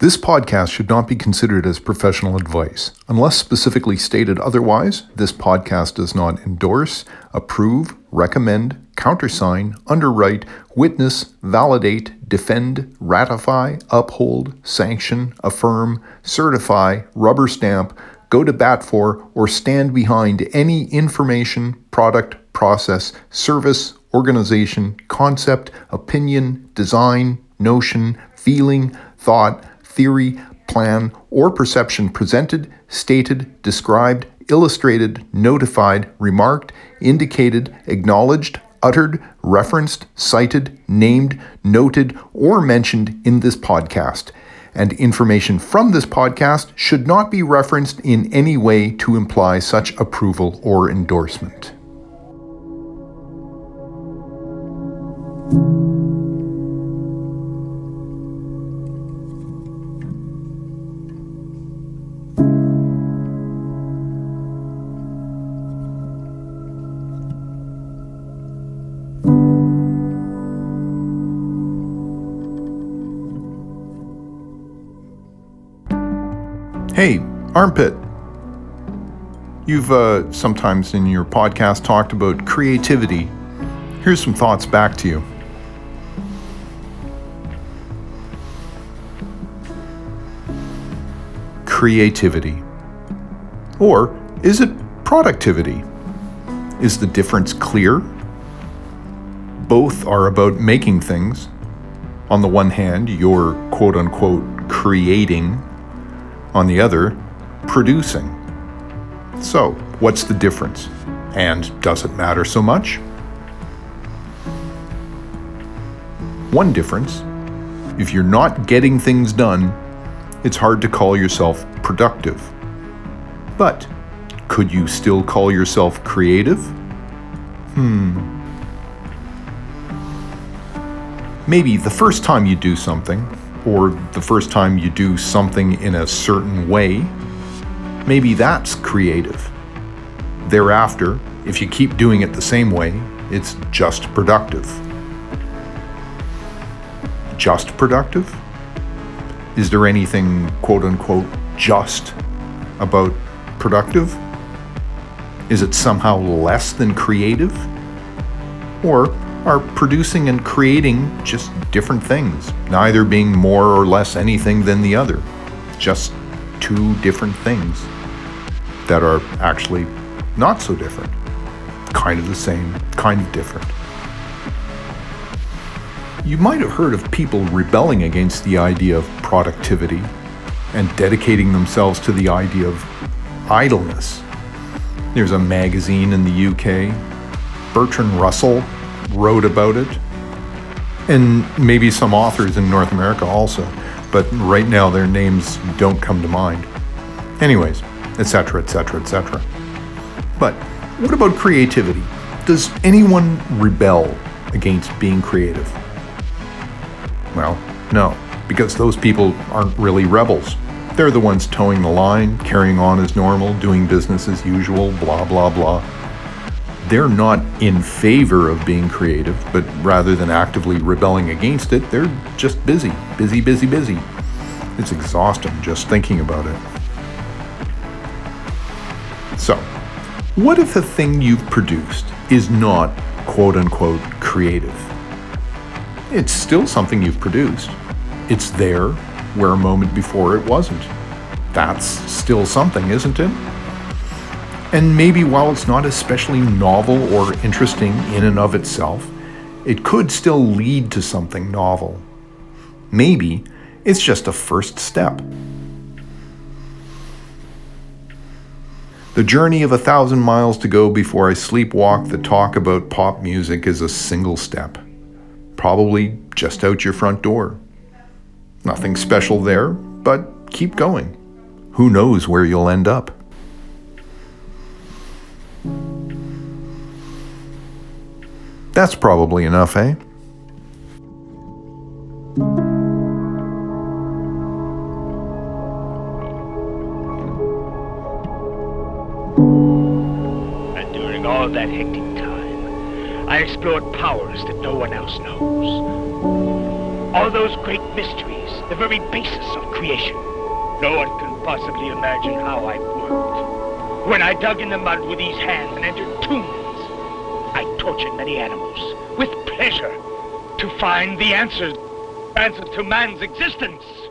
This podcast should not be considered as professional advice. Unless specifically stated otherwise, this podcast does not endorse, approve, recommend, countersign, underwrite, witness, validate, defend, ratify, uphold, sanction, affirm, certify, rubber stamp, go to bat for, or stand behind any information, product, process, service, organization, concept, opinion, design, notion, feeling, thought, theory, plan, or perception presented, stated, described, illustrated, notified, remarked, indicated, acknowledged, uttered, referenced, cited, named, noted, or mentioned in this podcast. And information from this podcast should not be referenced in any way to imply such approval or endorsement. Hey, Armpit. You've uh, sometimes in your podcast talked about creativity. Here's some thoughts back to you. Creativity. Or is it productivity? Is the difference clear? Both are about making things. On the one hand, you're quote unquote creating on the other, producing. So, what's the difference? And does it matter so much? One difference if you're not getting things done, it's hard to call yourself productive. But could you still call yourself creative? Hmm. Maybe the first time you do something, or the first time you do something in a certain way, maybe that's creative. Thereafter, if you keep doing it the same way, it's just productive. Just productive? Is there anything quote unquote just about productive? Is it somehow less than creative? Or are producing and creating just different things, neither being more or less anything than the other. Just two different things that are actually not so different. Kind of the same, kind of different. You might have heard of people rebelling against the idea of productivity and dedicating themselves to the idea of idleness. There's a magazine in the UK, Bertrand Russell wrote about it, and maybe some authors in North America also, but right now their names don't come to mind. Anyways, etc., etc., etc. But what about creativity? Does anyone rebel against being creative? Well, no, because those people aren't really rebels. They're the ones toeing the line, carrying on as normal, doing business as usual, blah, blah, blah they're not in favor of being creative, but rather than actively rebelling against it, they're just busy, busy, busy, busy. It's exhausting just thinking about it. So, what if the thing you've produced is not quote unquote creative? It's still something you've produced. It's there where a moment before it wasn't. That's still something, isn't it? And maybe while it's not especially novel or interesting in and of itself, it could still lead to something novel. Maybe it's just a first step. The journey of a thousand miles to go before I sleepwalk the talk about pop music is a single step. Probably just out your front door. Nothing special there, but keep going. Who knows where you'll end up? That's probably enough, eh? And during all that hectic time, I explored powers that no one else knows. All those great mysteries, the very basis of creation. No one can possibly imagine how I worked. When I dug in the mud with these hands and entered tombs, approaching many animals with pleasure to find the answers, answer to man's existence.